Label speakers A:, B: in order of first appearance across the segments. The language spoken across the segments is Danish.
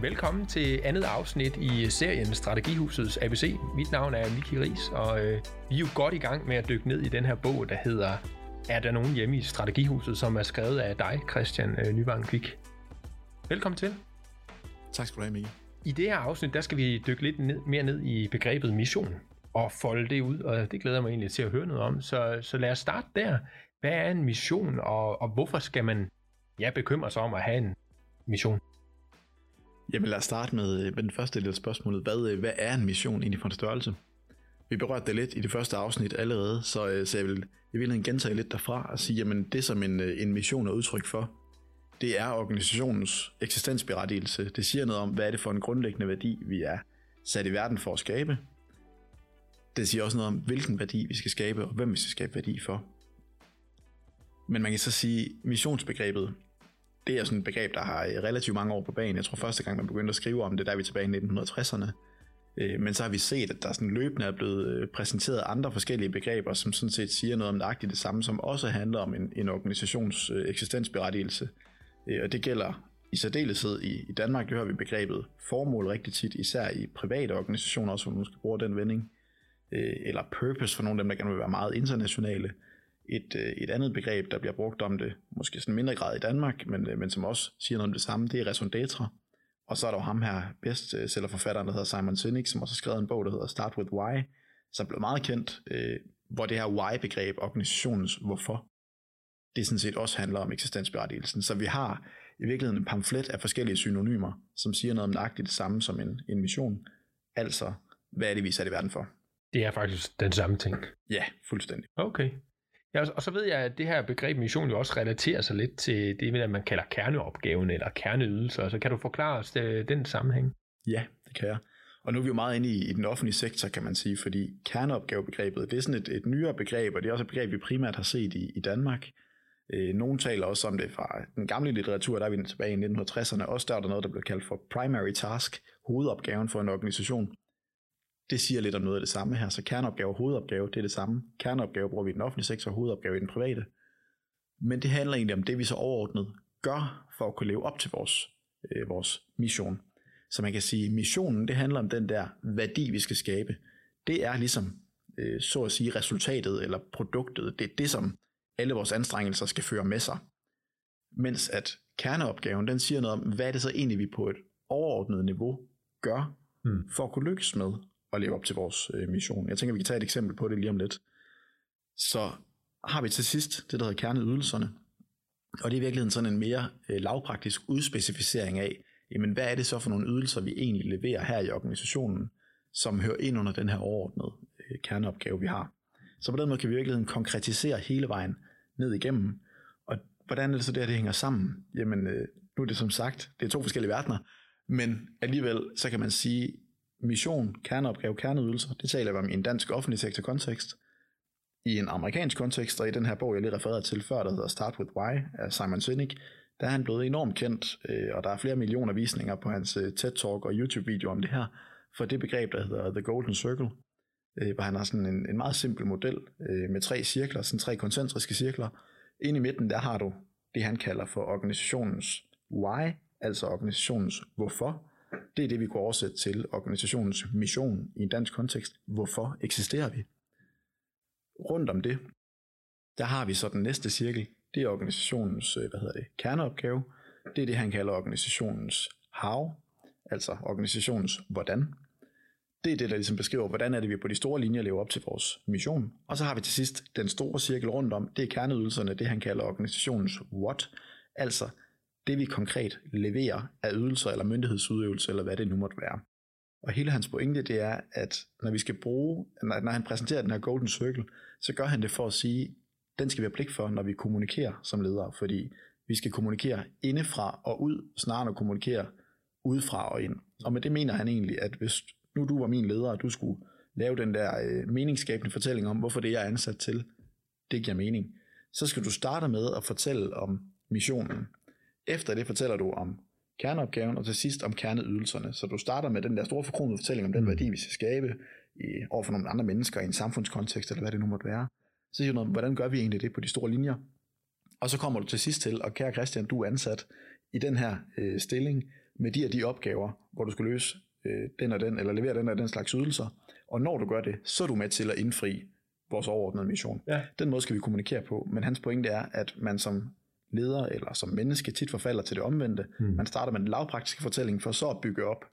A: Velkommen til andet afsnit i serien Strategihusets ABC. Mit navn er Miki Ries, og øh, vi er jo godt i gang med at dykke ned i den her bog, der hedder Er der nogen hjemme i Strategihuset, som er skrevet af dig, Christian øh, Nyvang Kvik. Velkommen til.
B: Tak skal du have, Miki.
A: I det her afsnit, der skal vi dykke lidt ned, mere ned i begrebet mission og folde det ud, og det glæder jeg mig egentlig til at høre noget om. Så, så lad os starte der. Hvad er en mission, og, og hvorfor skal man ja, bekymre sig om at have en mission?
B: Jamen lad os starte med, øh, med den første del af spørgsmålet. Hvad, øh, hvad er en mission egentlig for en størrelse? Vi berørte det lidt i det første afsnit allerede, så, øh, så jeg vil i virkeligheden gentage lidt derfra og sige, jamen det som en, en mission er udtryk for, det er organisationens eksistensberettigelse. Det siger noget om, hvad er det for en grundlæggende værdi, vi er sat i verden for at skabe. Det siger også noget om, hvilken værdi vi skal skabe, og hvem vi skal skabe værdi for. Men man kan så sige, missionsbegrebet, det er sådan et begreb, der har øh, relativt mange år på banen. Jeg tror første gang, man begyndte at skrive om det, der er vi tilbage i 1960'erne. Øh, men så har vi set, at der sådan løbende er blevet øh, præsenteret andre forskellige begreber, som sådan set siger noget om nøjagtigt det samme, som også handler om en, en organisations eksistensberettigelse. Og det gælder i særdeleshed i, i Danmark, hører vi begrebet formål rigtig tit, især i private organisationer, også hvor man skal bruge den vending, eller purpose for nogle af dem, der gerne vil være meget internationale. Et, et andet begreb, der bliver brugt om det, måske sådan mindre grad i Danmark, men, men som også siger noget om det samme, det er raison d'etre. Og så er der jo ham her, bestsellerforfatteren, der hedder Simon Sinek, som også har skrevet en bog, der hedder Start With Why, som blev meget kendt, øh, hvor det her why-begreb, organisationens hvorfor, det sådan set også handler om eksistensberettigelsen. Så vi har i virkeligheden en pamflet af forskellige synonymer, som siger noget om nøjagtigt det samme som en, en mission. Altså, hvad er det, vi er sat i verden for?
A: Det er faktisk den samme ting.
B: Ja, fuldstændig.
A: Okay. Ja, og så ved jeg, at det her begreb mission jo også relaterer sig lidt til det, man kalder kerneopgaven eller kerneydelser. Så kan du forklare os øh, den sammenhæng?
B: Ja, det kan jeg. Og nu er vi jo meget inde i, i den offentlige sektor, kan man sige, fordi kerneopgavebegrebet, det er sådan et, et nyere begreb, og det er også et begreb, vi primært har set i, i Danmark. Øh, nogle taler også om det fra den gamle litteratur, der er vi tilbage i 1960'erne. Også der er der noget, der blev kaldt for primary task, hovedopgaven for en organisation det siger lidt om noget af det samme her. Så kerneopgave og hovedopgave, det er det samme. Kerneopgave bruger vi i den offentlige sektor, og hovedopgave i den private. Men det handler egentlig om det, vi så overordnet gør for at kunne leve op til vores, øh, vores mission. Så man kan sige, missionen, det handler om den der værdi, vi skal skabe. Det er ligesom, øh, så at sige, resultatet eller produktet. Det er det, som alle vores anstrengelser skal føre med sig. Mens at kerneopgaven, den siger noget om, hvad er det så egentlig, vi på et overordnet niveau gør, hmm. for at kunne lykkes med at leve op til vores øh, mission. Jeg tænker, vi kan tage et eksempel på det lige om lidt. Så har vi til sidst det, der hedder kerneydelserne. Og det er i virkeligheden sådan en mere øh, lavpraktisk udspecificering af, jamen hvad er det så for nogle ydelser, vi egentlig leverer her i organisationen, som hører ind under den her overordnede øh, kerneopgave, vi har. Så på den måde kan vi i virkeligheden konkretisere hele vejen ned igennem. Og hvordan er det så det, det hænger sammen? Jamen, øh, nu er det som sagt, det er to forskellige verdener, men alligevel så kan man sige, mission, kerneopgave, kerneydelser, det taler vi om i en dansk offentlig sektor kontekst. I en amerikansk kontekst, og i den her bog, jeg lige refererede til før, der hedder Start With Why af Simon Sinek, der er han blevet enormt kendt, øh, og der er flere millioner visninger på hans øh, TED-talk og YouTube-video om det her, for det begreb, der hedder The Golden Circle, øh, hvor han har sådan en, en meget simpel model med tre cirkler, sådan tre koncentriske cirkler. Ind i midten, der har du det, han kalder for organisationens why, altså organisationens hvorfor, det er det, vi kunne oversætte til organisationens mission i en dansk kontekst. Hvorfor eksisterer vi? Rundt om det, der har vi så den næste cirkel. Det er organisationens øh, hvad hedder det, kerneopgave. Det er det, han kalder organisationens how, altså organisationens hvordan. Det er det, der ligesom beskriver, hvordan er det, vi på de store linjer lever op til vores mission. Og så har vi til sidst den store cirkel rundt om, det er kerneydelserne, det han kalder organisationens what, altså det vi konkret leverer af ydelser eller myndighedsudøvelse, eller hvad det nu måtte være. Og hele hans pointe, det er, at når vi skal bruge, når han præsenterer den her Golden Circle, så gør han det for at sige, den skal vi have blik for, når vi kommunikerer som ledere, fordi vi skal kommunikere indefra og ud, snarere end at kommunikere udefra og ind. Og med det mener han egentlig, at hvis nu du var min leder, og du skulle lave den der øh, meningsskabende fortælling om, hvorfor det jeg er ansat til, det giver mening, så skal du starte med at fortælle om missionen. Efter det fortæller du om kerneopgaven, og til sidst om kerneydelserne. Så du starter med den der store forkronede fortælling om den mm. værdi, vi skal skabe i, over for nogle andre mennesker i en samfundskontekst, eller hvad det nu måtte være. Så siger du noget, hvordan gør vi egentlig det på de store linjer? Og så kommer du til sidst til, og kære Christian, du er ansat i den her øh, stilling med de og de opgaver, hvor du skal løse øh, den og den, eller levere den og den slags ydelser. Og når du gør det, så er du med til at indfri vores overordnede mission.
A: Ja.
B: Den måde skal vi kommunikere på, men hans pointe er, at man som leder eller som menneske tit forfalder til det omvendte.
A: Hmm.
B: Man starter med den lavpraktiske fortælling, for så at bygge op,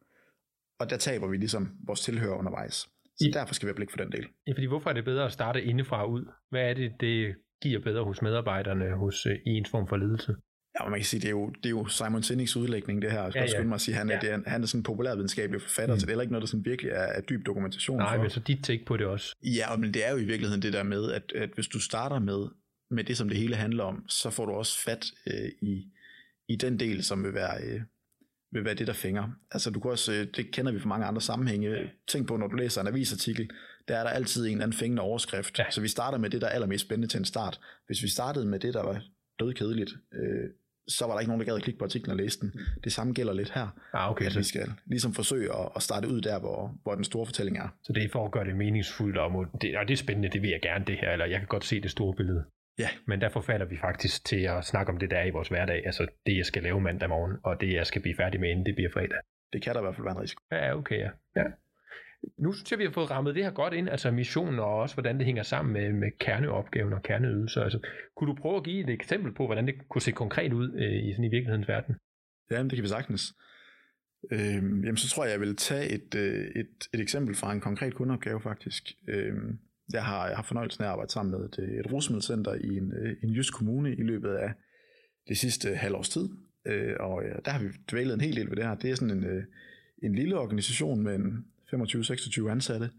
B: og der taber vi ligesom vores tilhører undervejs. Så
A: I-
B: derfor skal vi have blik for den del.
A: Ja, fordi hvorfor er det bedre at starte indefra ud? Hvad er det, det giver bedre hos medarbejderne hos, øh, i en form for ledelse?
B: Ja, man kan sige, det er jo, det er jo Simon Sineks udlægning, det her. Jeg skal
A: Ja,
B: ja, skynde mig at sige, han er,
A: Ja.
B: det er, han er sådan en populærvidenskabelig forfatter,
A: Mm.
B: mm. så det er heller ikke noget, der sådan virkelig er, er dyb dokumentation
A: Nej,
B: for.
A: men så dit take på det også.
B: Ja, men det er jo i virkeligheden det der med, at, at hvis du starter med, med det, som det hele handler om, så får du også fat øh, i, i den del, som vil være, øh, vil være det, der fænger. Altså du kan også, øh, det kender vi fra mange andre sammenhænge. Tænk på, når du læser en avisartikel, der er der altid en eller anden fængende overskrift.
A: Ja.
B: Så vi starter med det, der er allermest spændende til en start. Hvis vi startede med det, der var dødkedeligt, øh, så var der ikke nogen, der gad at klikke på artiklen og læse den. Det samme gælder lidt her.
A: Ah, okay,
B: at vi skal ligesom forsøge at, at starte ud der, hvor, hvor den store fortælling er.
A: så det er for at gøre det meningsfuldt, og, må, det, og det er spændende, det vil jeg gerne det her, eller jeg kan godt se det store billede.
B: Ja.
A: Men der forfatter vi faktisk til at snakke om det, der er i vores hverdag, altså det, jeg skal lave mandag morgen, og det, jeg skal blive færdig med, inden det bliver fredag.
B: Det kan der i hvert fald være en risiko.
A: Ja, okay, ja. ja. Nu synes jeg, vi har fået rammet det her godt ind, altså missionen og også, hvordan det hænger sammen med, med kerneopgaven og kerneydelser. Altså, kunne du prøve at give et eksempel på, hvordan det kunne se konkret ud øh, i, sådan i virkelighedens verden?
B: Ja, det kan vi sagtens. Øhm, jamen, så tror jeg, jeg vil tage et, øh, et, et eksempel fra en konkret kundeopgave faktisk. Øhm, jeg, har, jeg har fornøjelsen af at arbejde sammen med et, øh, et rusmiddelcenter i en, øh, en jysk kommune i løbet af det sidste halvårs tid. Øh, og ja, der har vi dvælet en hel del ved det her. Det er sådan en, øh, en lille organisation med 25-26 ansatte.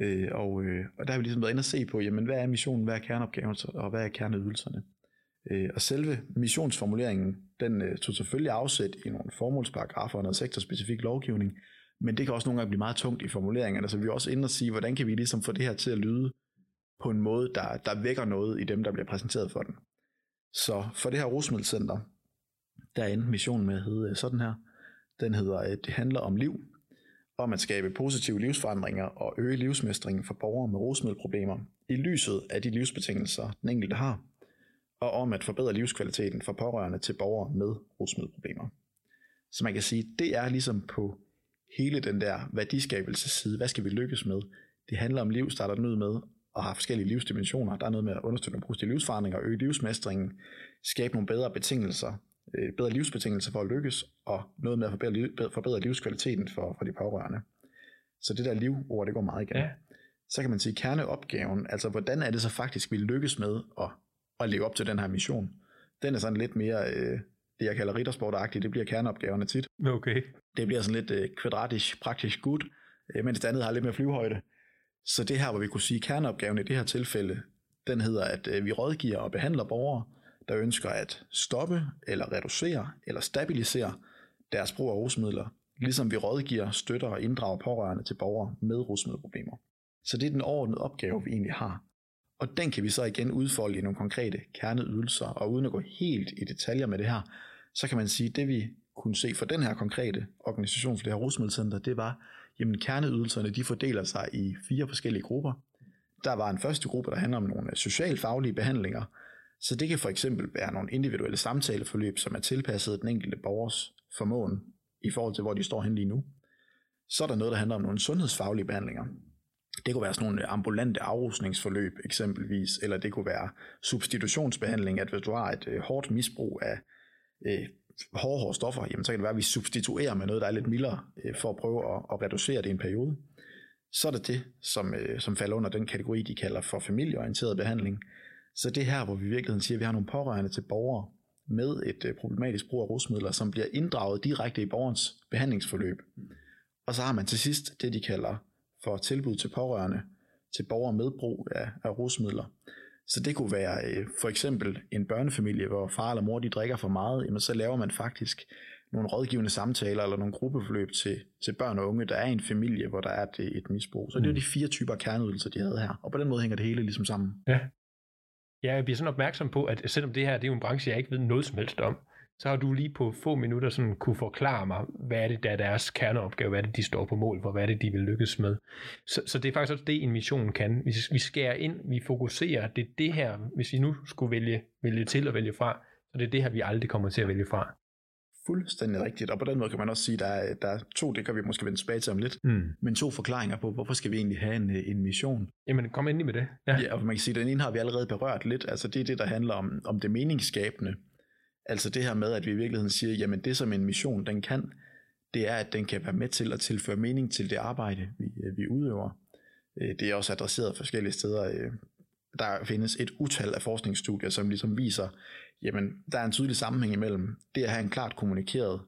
B: Øh, og, øh, og der har vi ligesom været inde og se på, jamen, hvad er missionen, hvad er kerneopgaven, og hvad er kerneydelserne. Øh, og selve missionsformuleringen, den øh, tog selvfølgelig afsæt i nogle formålsparagrafer og noget sektorspecifik lovgivning, men det kan også nogle gange blive meget tungt i formuleringerne, så altså, vi er også inde og sige, hvordan kan vi ligesom få det her til at lyde på en måde, der, der vækker noget i dem, der bliver præsenteret for den. Så for det her rusmiddelcenter, der endte missionen med at hedde øh, sådan her. Den hedder, øh, det handler om liv, om at skabe positive livsforandringer og øge livsmestringen for borgere med rusmiddelproblemer i lyset af de livsbetingelser, den enkelte har, og om at forbedre livskvaliteten for pårørende til borgere med rusmiddelproblemer. Så man kan sige, det er ligesom på hele den der værdiskabelsesside, hvad skal vi lykkes med? Det handler om liv, starter den ud med, og har forskellige livsdimensioner. Der er noget med at understøtte nogle positive livsforandringer, øge livsmestringen, skabe nogle bedre betingelser, øh, bedre livsbetingelser for at lykkes, og noget med at forbedre, forbedre livskvaliteten for, for de pårørende. Så det der livord, det går meget igen.
A: Ja.
B: Så kan man sige kerneopgaven, altså hvordan er det så faktisk, vi lykkes med at, at leve op til den her mission? Den er sådan lidt mere, øh, det jeg kalder riddersportagtigt, det bliver kerneopgaverne tit.
A: Okay.
B: Det bliver sådan lidt øh, kvadratisk, praktisk gut, øh, mens det andet har lidt mere flyvehøjde. Så det her, hvor vi kunne sige, kerneopgaven i det her tilfælde, den hedder, at øh, vi rådgiver og behandler borgere, der ønsker at stoppe, eller reducere, eller stabilisere deres brug af rusmidler, ligesom vi rådgiver, støtter og inddrager pårørende til borgere med rusmiddelproblemer. Så det er den overordnede opgave, vi egentlig har. Og den kan vi så igen udfolde i nogle konkrete kerneydelser, og uden at gå helt i detaljer med det her, så kan man sige, at det vi kunne se for den her konkrete organisation for det her rusmiddelcenter, det var, jamen kerneydelserne de fordeler sig i fire forskellige grupper. Der var en første gruppe, der handler om nogle øh, socialfaglige behandlinger, så det kan for eksempel være nogle individuelle samtaleforløb, som er tilpasset den enkelte borgers formåen i forhold til, hvor de står hen lige nu. Så er der noget, der handler om nogle sundhedsfaglige behandlinger. Det kunne være sådan nogle øh, ambulante afrusningsforløb eksempelvis, eller det kunne være substitutionsbehandling, at hvis du har et øh, hårdt misbrug af øh, hårde, hårde stoffer, jamen så kan det være, at vi substituerer med noget, der er lidt mildere, øh, for at prøve at, at reducere det i en periode. Så er det det, som, øh, som falder under den kategori, de kalder for familieorienteret behandling. Så det er her, hvor vi i virkeligheden siger, at vi har nogle pårørende til borgere med et øh, problematisk brug af rusmidler, som bliver inddraget direkte i borgerens behandlingsforløb. Og så har man til sidst det, de kalder for tilbud til pårørende til borgere med brug af, af rusmidler. Så det kunne være øh, for eksempel en børnefamilie, hvor far eller mor de drikker for meget, jamen så laver man faktisk nogle rådgivende samtaler eller nogle gruppeforløb til, til børn og unge, der er i en familie, hvor der er et, et misbrug. Så det er jo de fire typer kerneydelser, de havde her. Og på den måde hænger det hele ligesom sammen.
A: Ja. Ja, jeg bliver sådan opmærksom på, at selvom det her det er jo en branche, jeg ikke ved noget som helst om, så har du lige på få minutter sådan kunne forklare mig, hvad er det, der er deres kerneopgave, hvad er det, de står på mål for, hvad er det, de vil lykkes med. Så, så det er faktisk også det, en mission kan. Vi, vi skærer ind, vi fokuserer, det er det her, hvis vi nu skulle vælge, vælge til og vælge fra, så det er det her, vi aldrig kommer til at vælge fra.
B: fuldstændig rigtigt, og på den måde kan man også sige, at der er, der er to, det kan vi måske vende tilbage til om lidt,
A: Mm.
B: men to forklaringer på, hvorfor skal vi egentlig have en, en mission.
A: Jamen, kom endelig med det. Ja.
B: Ja, og man kan sige, at den ene har vi allerede berørt lidt, altså det er det, der handler om, om det meningsskabende. Altså det her med, at vi i virkeligheden siger, jamen det som en mission, den kan, det er, at den kan være med til at tilføre mening til det arbejde, vi, øh, vi udøver. Øh, det er også adresseret forskellige steder. Øh, der findes et utal af forskningsstudier, som ligesom viser, jamen der er en tydelig sammenhæng imellem det at have en klart kommunikeret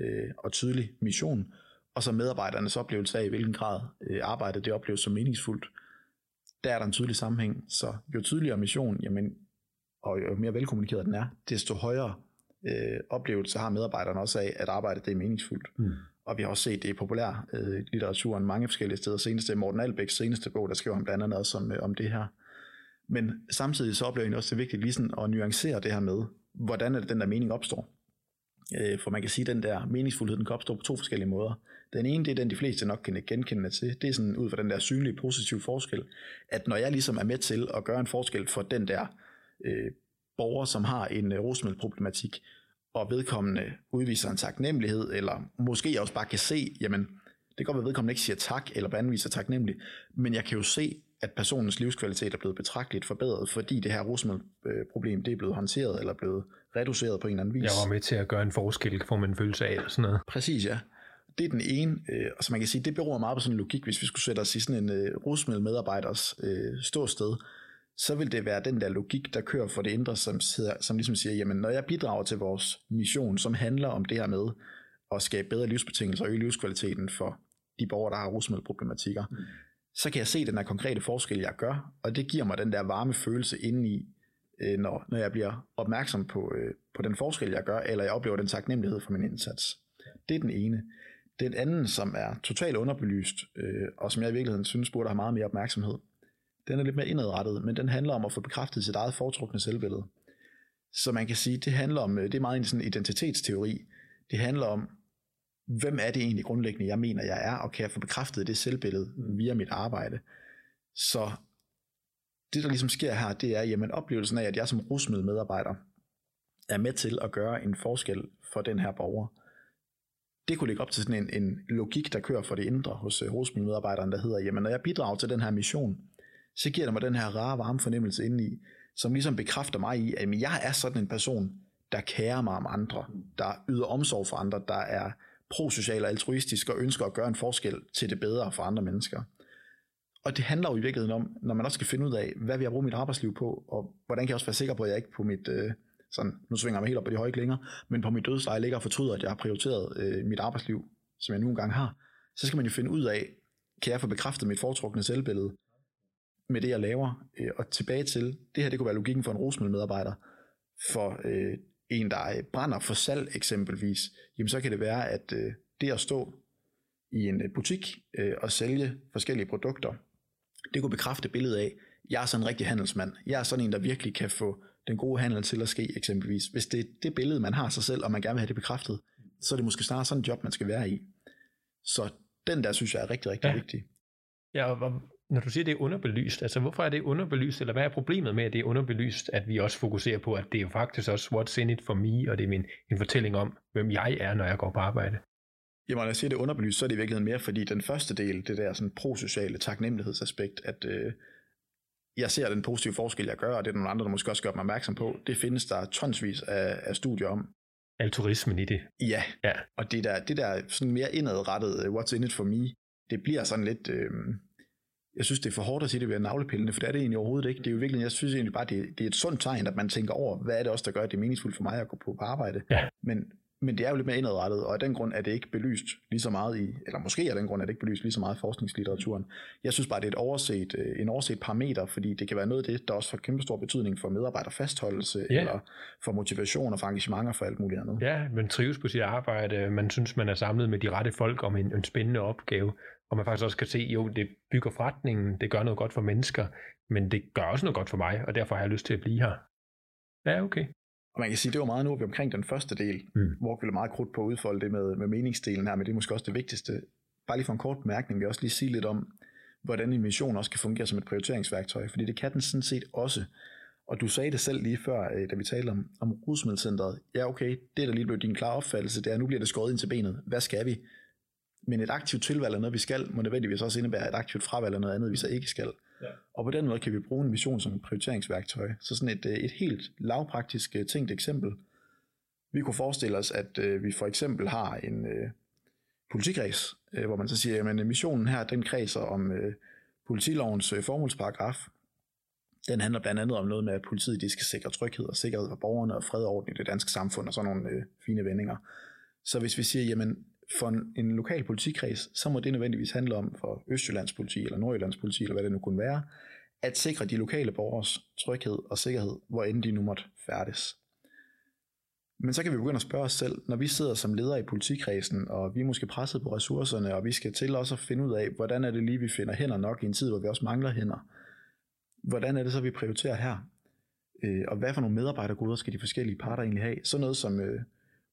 B: øh, og tydelig mission, og så medarbejdernes oplevelse af, i hvilken grad øh, arbejdet det opleves som meningsfuldt. Der er der en tydelig sammenhæng, så jo tydeligere mission, jamen, og jo mere velkommunikeret den er, desto højere øh, oplevelse har medarbejderne også af, at arbejdet det er meningsfuldt.
A: Mm.
B: Og vi har også set det i populær øh, litteraturen mange forskellige steder. Seneste Morten Albæks seneste bog, der skriver han blandt andet også om, øh, om det her. Men samtidig så oplever jeg også, det er vigtigt lige sådan at nuancere det her med, hvordan er det, den der mening opstår. Øh, for man kan sige, at den der meningsfuldhed, den kan opstå på to forskellige måder. Den ene, det er den, de fleste nok kan genkende til. Det er sådan ud fra den der synlige positive forskel, at når jeg ligesom er med til at gøre en forskel for den der øh, borger, som har en øh, rosmælproblematik, og vedkommende udviser en taknemmelighed, eller måske også bare kan se, jamen, det kan godt være, at vedkommende ikke siger tak, eller på anden vis er taknemmelig, men jeg kan jo se, at personens livskvalitet er blevet betragteligt forbedret, fordi det her rosmælproblem, det er blevet håndteret, eller blevet reduceret på en eller anden vis.
A: Jeg var med til at gøre en forskel, får man en følelse af, og sådan noget.
B: Præcis, ja. Det er den ene, øh, og så man kan sige, det beror meget på sådan en logik, hvis vi skulle sætte os i sådan en øh, rosmel-medarbejders øh, ståsted, så vil det være den der logik, der kører for det indre, som, sidder, som ligesom siger, jamen når jeg bidrager til vores mission, som handler om det her med at skabe bedre livsbetingelser og øge livskvaliteten for de borgere, der har rosmel-problematikker, mm. så kan jeg se den her konkrete forskel, jeg gør, og det giver mig den der varme følelse indeni, øh, når, når jeg bliver opmærksom på, øh, på den forskel, jeg gør, eller jeg oplever den taknemmelighed for min indsats. Det er den ene. Den anden, som er totalt underbelyst, øh, og som jeg i virkeligheden synes burde have meget mere opmærksomhed, den er lidt mere indadrettet, men den handler om at få bekræftet sit eget foretrukne selvbillede. Så man kan sige, det handler om, øh, det er meget en sådan identitetsteori. Det handler om, hvem er det egentlig grundlæggende, jeg mener, jeg er, og kan jeg få bekræftet det selvbillede via mit arbejde. Så det, der ligesom sker her, det er, jamen oplevelsen af, at jeg som rusmiddel medarbejder er med til at gøre en forskel for den her borger. Det kunne ligge op til sådan en, en logik, der kører for det indre hos hos rusmiddelmedarbejderen, der hedder, jamen når jeg bidrager til den her mission, så giver det mig den her rare, varme fornemmelse indeni, som ligesom bekræfter mig i, at jeg er sådan en person, der kærer mig om andre, der yder omsorg for andre, der er prosocial og altruistisk og ønsker at gøre en forskel til det bedre for andre mennesker. Og det handler jo i virkeligheden om, når man også skal finde ud af, hvad vi har brugt mit arbejdsliv på, og hvordan kan jeg også være sikker på, at jeg ikke på mit, øh, sådan, nu svinger jeg mig helt op på de høje klinger, men på mit dødsleje ligger og fortryder, at jeg har prioriteret øh, mit arbejdsliv, som jeg nu engang har. Så skal man jo finde ud af, kan jeg få bekræftet mit foretrukne selvbillede med det, jeg laver, øh, og tilbage til, det her det kunne være logikken for en rosmedmedarbejder, for øh, en, der brænder for salg eksempelvis, jamen så kan det være, at øh, det at stå i en butik øh, og sælge forskellige produkter, det kunne bekræfte billedet af, jeg er sådan en rigtig handelsmand. Jeg er sådan en, der virkelig kan få den gode handel til at ske eksempelvis. Hvis det er det billede, man har sig selv, og man gerne vil have det bekræftet, så er det måske snarere sådan et job, man skal være i. Så den der, synes jeg er rigtig, rigtig ja. vigtig.
A: Ja, og når du siger, det er underbelyst, altså hvorfor er det underbelyst, eller hvad er problemet med, at det er underbelyst, at vi også fokuserer på, at det er jo faktisk også what's in it for me, og det er min, en fortælling om, hvem jeg er, når jeg går på arbejde?
B: Jamen, når jeg siger det er underbelyst, så er det i virkeligheden mere, fordi den første del, det der sådan prosociale taknemmelighedsaspekt, at øh, jeg ser den positive forskel, jeg gør, og det er nogle andre, der måske også gør mig opmærksom på, det findes der tonsvis af, af studier om.
A: Altruismen i det.
B: Ja,
A: ja.
B: og det der, det der sådan mere indadrettet, what's in it for me, det bliver sådan lidt, øh, jeg synes, det er for hårdt at sige, det bliver navlepillende, for det er det egentlig overhovedet ikke. Det er jo virkelig, jeg synes egentlig bare, det, det er et sundt tegn, at man tænker over, hvad er det også, der gør, at det er meningsfuldt for mig at gå på, på arbejde.
A: Ja.
B: Men, men det er jo lidt mere indadrettet, og af den grund er det ikke belyst lige så meget i, eller måske af den grund er det ikke belyst lige så meget i forskningslitteraturen. Jeg synes bare, det er et overset, en overset parameter, fordi det kan være noget af det, der også får kæmpe stor betydning for medarbejderfastholdelse,
A: ja.
B: eller for motivation og for engagement og for alt muligt andet.
A: Ja, man trives på sit arbejde, man synes, man er samlet med de rette folk om en, en spændende opgave, og man faktisk også kan se, jo, det bygger forretningen, det gør noget godt for mennesker, men det gør også noget godt for mig, og derfor har jeg lyst til at blive her. Ja, okay.
B: Og man kan sige, det var meget nu, vi omkring den første del, mm. hvor vi meget krudt på at udfolde det med, med meningsdelen her, men det er måske også det vigtigste. Bare lige for en kort bemærkning, vi også lige sige lidt om, hvordan en mission også kan fungere som et prioriteringsværktøj, fordi det kan den sådan set også. Og du sagde det selv lige før, øh, da vi talte om, om rusmiddelcenteret. Ja, okay, det er da lige blevet din klare opfattelse, det er, nu bliver det skåret ind til benet. Hvad skal vi? Men et aktivt tilvalg er noget, vi skal, må nødvendigvis også indebære et aktivt fravalg af noget andet, vi så ikke skal. Ja. Og på den måde kan vi bruge en mission som et prioriteringsværktøj. Så sådan et, øh, et helt lavpraktisk øh, tænkt eksempel. Vi kunne forestille os, at øh, vi for eksempel har en øh, politikreds, øh, hvor man så siger, at øh, missionen her, den kredser om øh, politilovens øh, formålsparagraf. Den handler blandt andet om noget med, at politiet de skal sikre tryghed og sikkerhed for borgerne og fred og orden i det danske samfund og sådan nogle øh, fine vendinger. Så hvis vi siger, jamen for en, en lokal politikreds, så må det nødvendigvis handle om for Østjyllands politi eller Nordjyllands politi, eller hvad det nu kunne være, at sikre de lokale borgers tryghed og sikkerhed, hvor end de nu måtte færdes. Men så kan vi begynde at spørge os selv, når vi sidder som ledere i politikredsen, og vi er måske presset på ressourcerne, og vi skal til også at finde ud af, hvordan er det lige, vi finder hænder nok i en tid, hvor vi også mangler hænder. Hvordan er det så, vi prioriterer her? Øh, og hvad for nogle medarbejdergoder skal de forskellige parter egentlig have? Så noget som øh,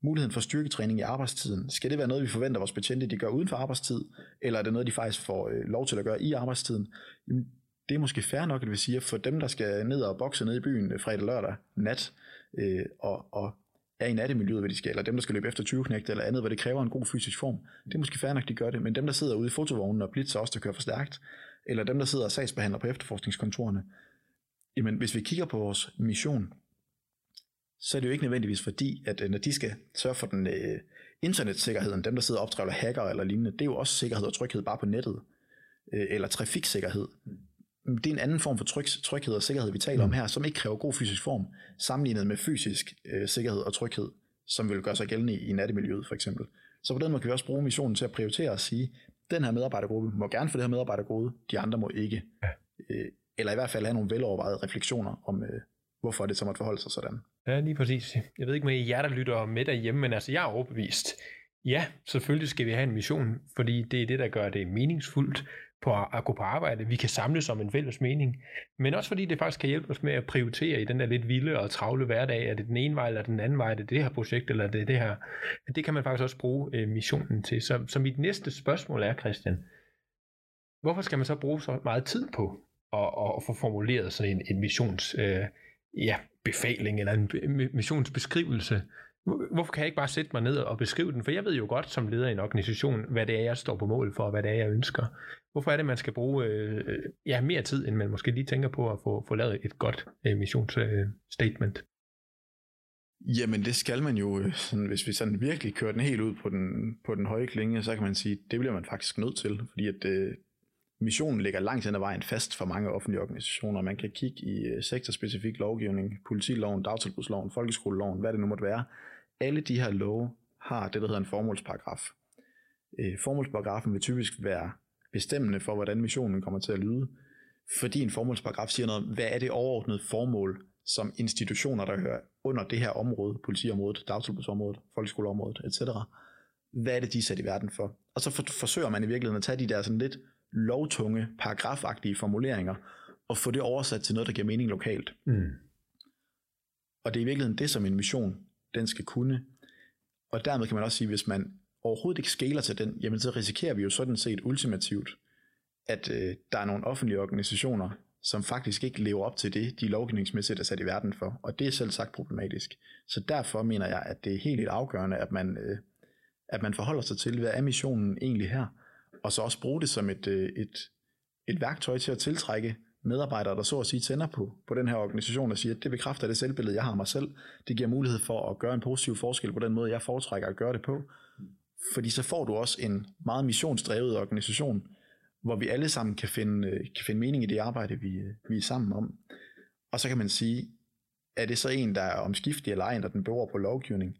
B: muligheden for styrketræning i arbejdstiden. Skal det være noget, vi forventer vores betjente, de gør uden for arbejdstid, eller er det noget, de faktisk får øh, lov til at gøre i arbejdstiden? Jamen, det er måske fair nok, at vi siger, for dem, der skal ned og bokse ned i byen øh, fredag lørdag nat, øh, og, og er i nattemiljøet, hvad de skal, eller dem, der skal løbe efter 20 knægte eller andet, hvor det kræver en god fysisk form. Det er måske fair nok, de gør det, men dem, der sidder ude i fotovognen og blitzer også, der kører for stærkt, eller dem, der sidder og sagsbehandler på efterforskningskontorerne, jamen hvis vi kigger på vores mission, så er det jo ikke nødvendigvis fordi, at øh, når de skal sørge for den øh, internetsikkerheden, dem der sidder og optræder hacker eller lignende, det er jo også sikkerhed og tryghed bare på nettet, øh, eller trafiksikkerhed. Det er en anden form for tryg, tryghed og sikkerhed, vi taler mm. om her, som ikke kræver god fysisk form, sammenlignet med fysisk øh, sikkerhed og tryghed, som vil gøre sig gældende i, i nattemiljøet for eksempel. Så på den måde kan vi også bruge missionen til at prioritere og sige, den her medarbejdergruppe må gerne få det her medarbejdergruppe, de andre må ikke. Ja. Øh, eller i hvert fald have nogle velovervejede refleksioner om, øh, hvorfor det så måtte forholde sig sådan.
A: Ja, lige præcis. Jeg ved ikke, om I jer, der lytter med derhjemme, men altså, jeg er overbevist. Ja, selvfølgelig skal vi have en mission, fordi det er det, der gør det meningsfuldt på at gå på arbejde. Vi kan samles om en fælles mening, men også fordi det faktisk kan hjælpe os med at prioritere i den der lidt vilde og travle hverdag. Er det den ene vej eller den anden vej? Er det det her projekt eller det det her? Det kan man faktisk også bruge øh, missionen til. Så, så mit næste spørgsmål er, Christian, hvorfor skal man så bruge så meget tid på at, at få formuleret sådan en, en missions... Øh, ja, befaling eller en missionsbeskrivelse. Hvorfor kan jeg ikke bare sætte mig ned og beskrive den? For jeg ved jo godt som leder i en organisation, hvad det er, jeg står på mål for, og hvad det er, jeg ønsker. Hvorfor er det, man skal bruge øh, ja, mere tid, end man måske lige tænker på at få, få lavet et godt øh, missionsstatement? Øh,
B: Jamen det skal man jo, øh, sådan, hvis vi sådan virkelig kører den helt ud på den, på den høje klinge, så kan man sige, det bliver man faktisk nødt til, fordi at, øh, missionen ligger langt hen ad vejen fast for mange offentlige organisationer. Man kan kigge i øh, sektorspecifik lovgivning, politiloven, dagtilbudsloven, folkeskoleloven, hvad det nu måtte være. Alle de her love har det, der hedder en formålsparagraf. Øh, formålsparagrafen vil typisk være bestemmende for, hvordan missionen kommer til at lyde, fordi en formålsparagraf siger noget hvad er det overordnede formål, som institutioner, der hører under det her område, politiområdet, dagtilbudsområdet, folkeskoleområdet, etc., hvad er det, de er sat i verden for? Og så for, forsøger man i virkeligheden at tage de der sådan lidt lovtunge, paragrafagtige formuleringer, og få det oversat til noget, der giver mening lokalt. Mm. Og det er i virkeligheden det, som en mission den skal kunne. Og dermed kan man også sige, hvis man overhovedet ikke skæler til den, jamen så risikerer vi jo sådan set ultimativt, at øh, der er nogle offentlige organisationer, som faktisk ikke lever op til det, de lovgivningsmæssigt er sat i verden for. Og det er selv sagt problematisk. Så derfor mener jeg, at det er helt, helt afgørende, at man, øh, at man forholder sig til, hvad er missionen egentlig her? Og så også bruge det som et, øh, et, et værktøj til at tiltrække medarbejdere, der så at sige tænder på, på den her organisation og siger, at det bekræfter det selvbillede, jeg har mig selv. Det giver mulighed for at gøre en positiv forskel på den måde, jeg foretrækker at gøre det på. Fordi så får du også en meget missionsdrevet organisation, hvor vi alle sammen kan finde, øh, kan finde mening i det arbejde, vi, øh, vi er sammen om. Og så kan man sige, er det så en, der er omskiftig eller ej, når den beror på lovgivning?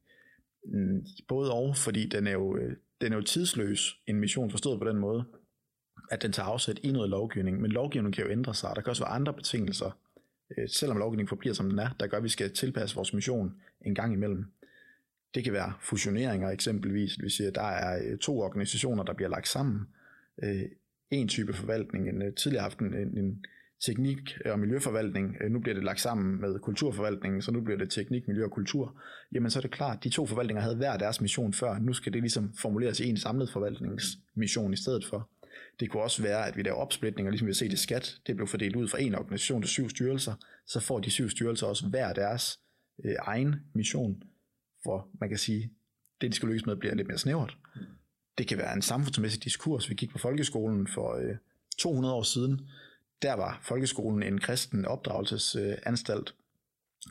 B: Mm, både og, fordi den er jo, den er jo tidsløs, en mission forstået på den måde, at den tager afsæt i noget lovgivning, men lovgivningen kan jo ændre sig, der kan også være andre betingelser, øh, selvom lovgivningen forbliver som den er, der gør, at vi skal tilpasse vores mission en gang imellem. Det kan være fusioneringer eksempelvis, vi siger, at der er øh, to organisationer, der bliver lagt sammen. Øh, en type forvaltning, en tidligere haft en, en teknik og miljøforvaltning, øh, nu bliver det lagt sammen med kulturforvaltningen, så nu bliver det teknik, miljø og kultur, jamen så er det klart, at de to forvaltninger havde hver deres mission før, nu skal det ligesom formuleres i en samlet forvaltningsmission i stedet for. Det kunne også være, at vi laver opsplitninger, ligesom vi har set i skat. Det blev fordelt ud fra en organisation til syv styrelser. Så får de syv styrelser også hver deres øh, egen mission, for man kan sige, det de skal lykkes med bliver lidt mere snævert. Det kan være en samfundsmæssig diskurs. Vi gik på folkeskolen for øh, 200 år siden. Der var folkeskolen en kristen opdragelsesanstalt.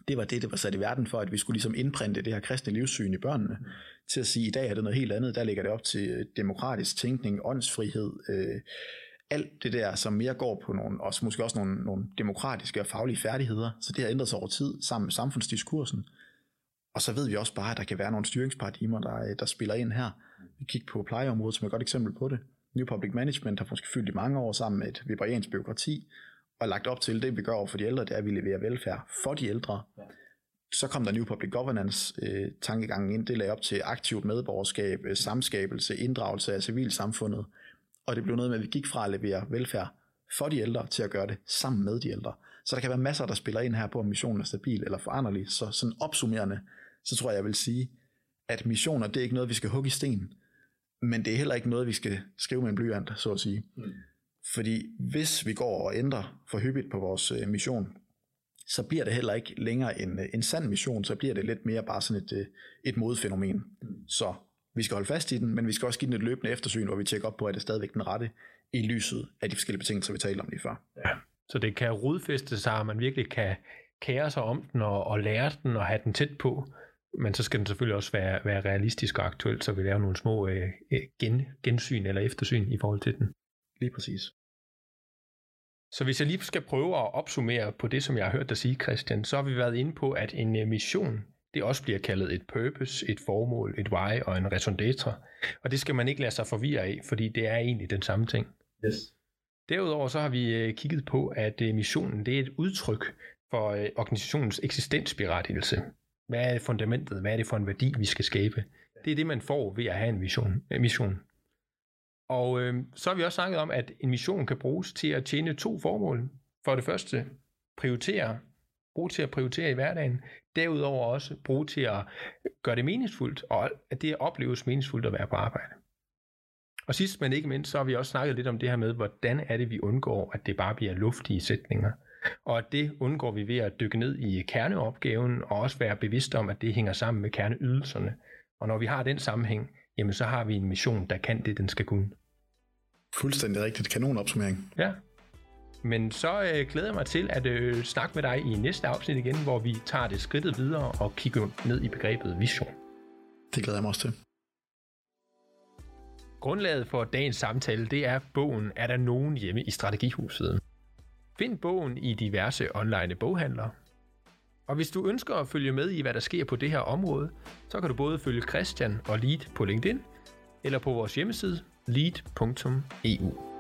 B: Det var det, det var sat i verden for, at vi skulle ligesom indprinte det her kristne livssyn i børnene. Mm. Til at sige, at i dag er det noget helt andet. Der ligger det op til demokratisk tænkning, åndsfrihed, øh, alt det der, som mere går på nogle, også, måske også nogle, nogle demokratiske og faglige færdigheder. Så det har ændret sig over tid sammen med samfundsdiskursen. Og så ved vi også bare, at der kan være nogle styringsparadigmer, der, øh, der spiller ind her. Vi kigger på plejeområdet som et godt eksempel på det. New Public Management har måske fyldt i mange år sammen med et vibrariansk byråkrati, og lagt op til det, vi gør over for de ældre, det er, at vi leverer velfærd for de ældre. Ja. Så kom der New Public Governance øh, ind. Det lagde op til aktivt medborgerskab, øh, samskabelse, inddragelse af civilsamfundet. Og det blev noget med, at vi gik fra at levere velfærd for de ældre til at gøre det sammen med de ældre. Så der kan være masser, der spiller ind her på, om missionen er stabil eller foranderlig. Så sådan opsummerende, så tror jeg, jeg vil sige, at missioner, det er ikke noget, vi skal hugge i sten. Men det er heller ikke noget, vi skal skrive med en blyant, så at sige. Mm. Fordi hvis vi går og ændrer for hyppigt på vores øh, mission, så bliver det heller ikke længere en, øh, en sand mission, så bliver det lidt mere bare sådan et, øh, et modfænomen. Mm. Så vi skal holde fast i den, men vi skal også give den et løbende eftersyn, hvor vi tjekker op på, at det stadigvæk den rette i lyset af de forskellige betingelser, vi talte om lige før.
A: Ja. Så det kan rodfæste sig, at man virkelig kan kære sig om den og, og lære den og have den tæt på, men så skal den selvfølgelig også være, være realistisk og aktuel, så vi laver nogle små øh, gen, gensyn eller eftersyn i forhold til den.
B: Lige præcis.
A: Så hvis jeg lige skal prøve at opsummere på det, som jeg har hørt dig sige, Christian, så har vi været inde på, at en øh, mission, det også bliver kaldet et purpose, et formål, et why og en raison d'être. Og det skal man ikke lade sig forvirre af, fordi det er egentlig den samme ting.
B: Yes.
A: Derudover så har vi øh, kigget på, at øh, missionen det er et udtryk for organisationens eksistensberettigelse. Hvad er fundamentet? Hvad er det for en værdi, vi skal skabe? Det er det, man får ved at have en mission. mission. Og øh, så har vi også snakket om, at en mission kan bruges til at tjene to formål. For det første, prioritere, Brug til at prioritere i hverdagen. Derudover også bruge til at gøre det meningsfuldt, og at det opleves meningsfuldt at være på arbejde. Og sidst men ikke mindst, så har vi også snakket lidt om det her med, hvordan er det, vi undgår, at det bare bliver luftige sætninger. Og det undgår vi ved at dykke ned i kerneopgaven, og også være bevidste om, at det hænger sammen med kerneydelserne. Og når vi har den sammenhæng, jamen så har vi en mission, der kan det, den skal kunne.
B: Fuldstændig rigtigt. Kanonopsummering.
A: Ja. Men så øh, glæder jeg mig til at øh, snakke med dig i næste afsnit igen, hvor vi tager det skridtet videre og kigger ned i begrebet vision.
B: Det glæder jeg mig også til.
A: Grundlaget for dagens samtale, det er bogen Er der nogen hjemme i Strategihuset? Find bogen i diverse online boghandlere. Og hvis du ønsker at følge med i, hvad der sker på det her område, så kan du både følge Christian og Lead på LinkedIn, eller på vores hjemmeside lead.eu.